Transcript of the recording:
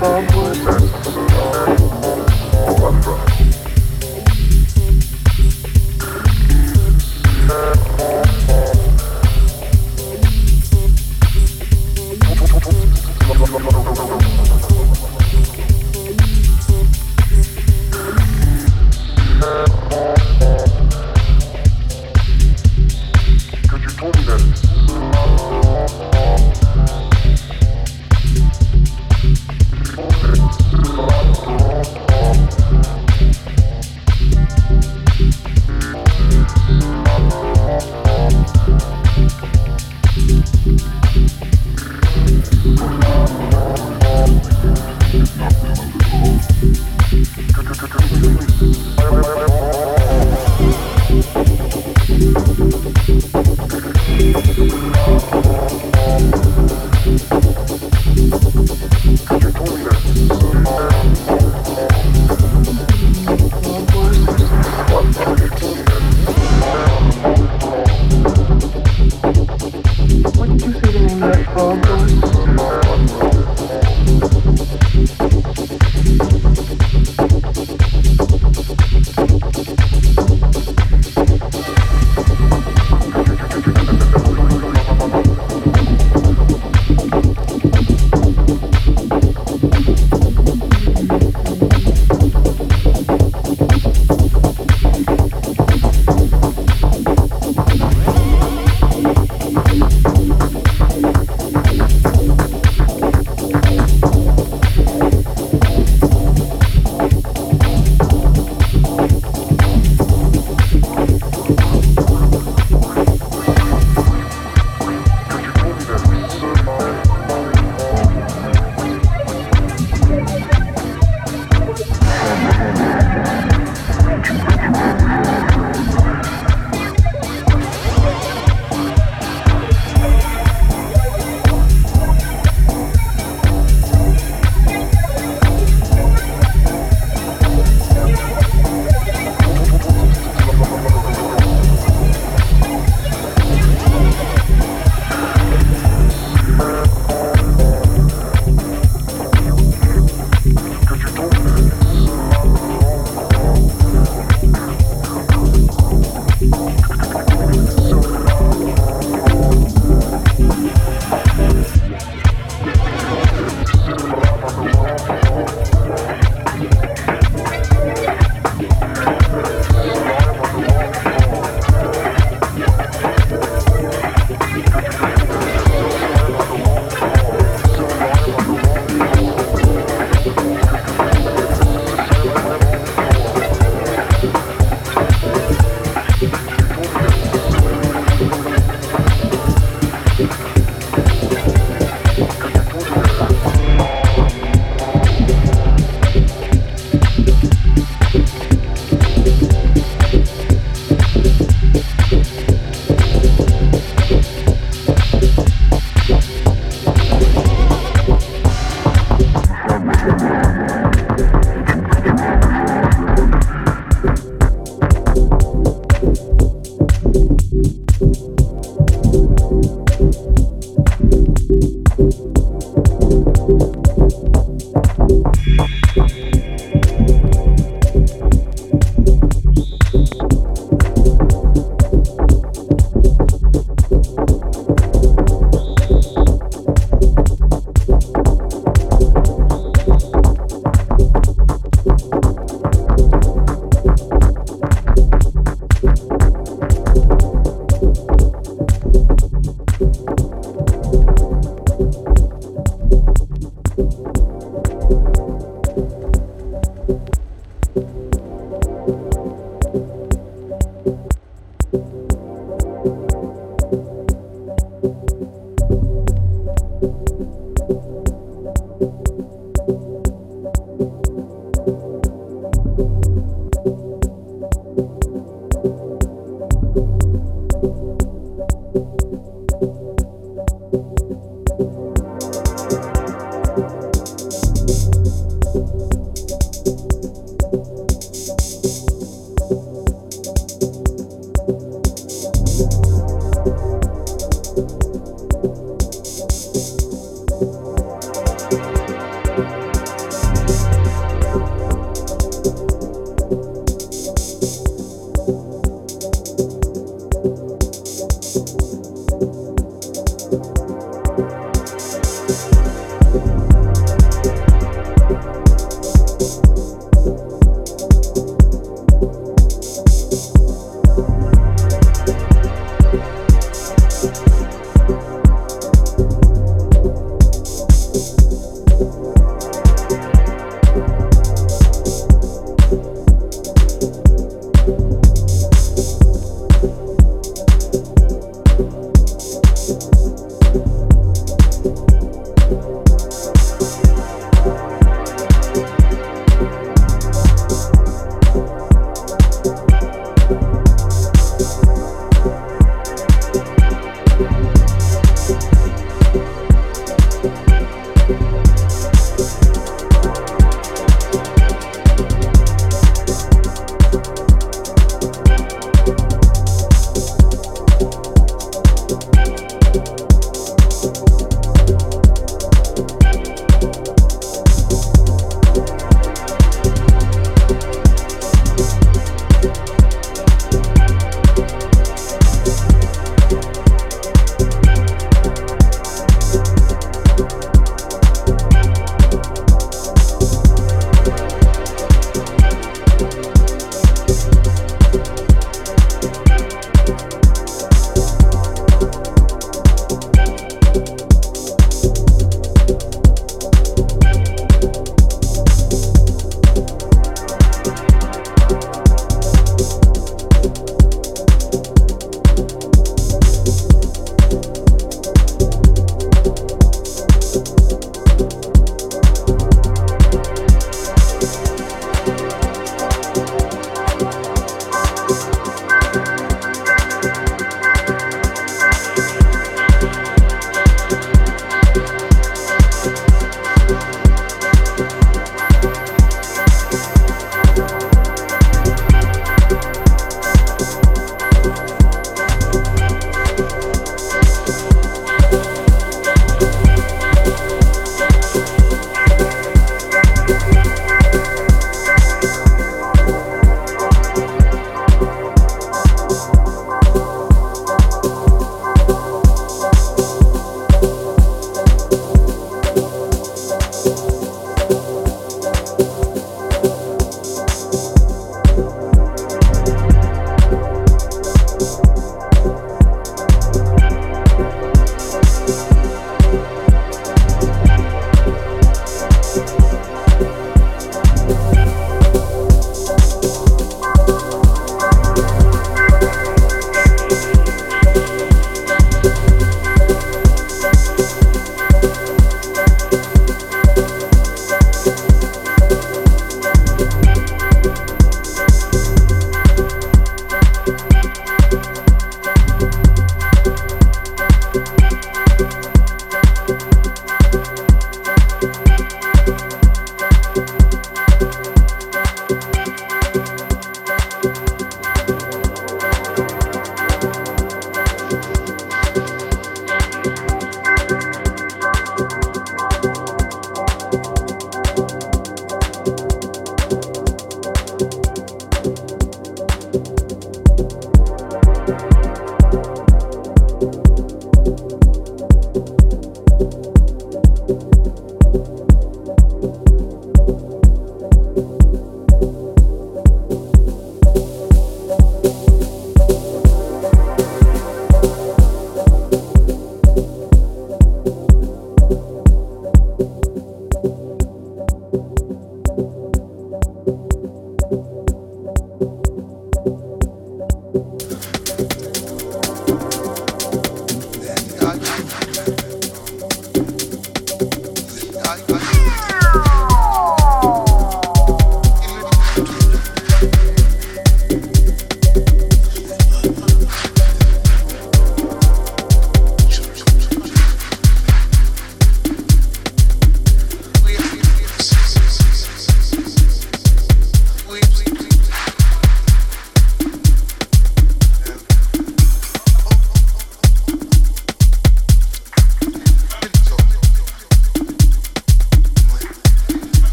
forward.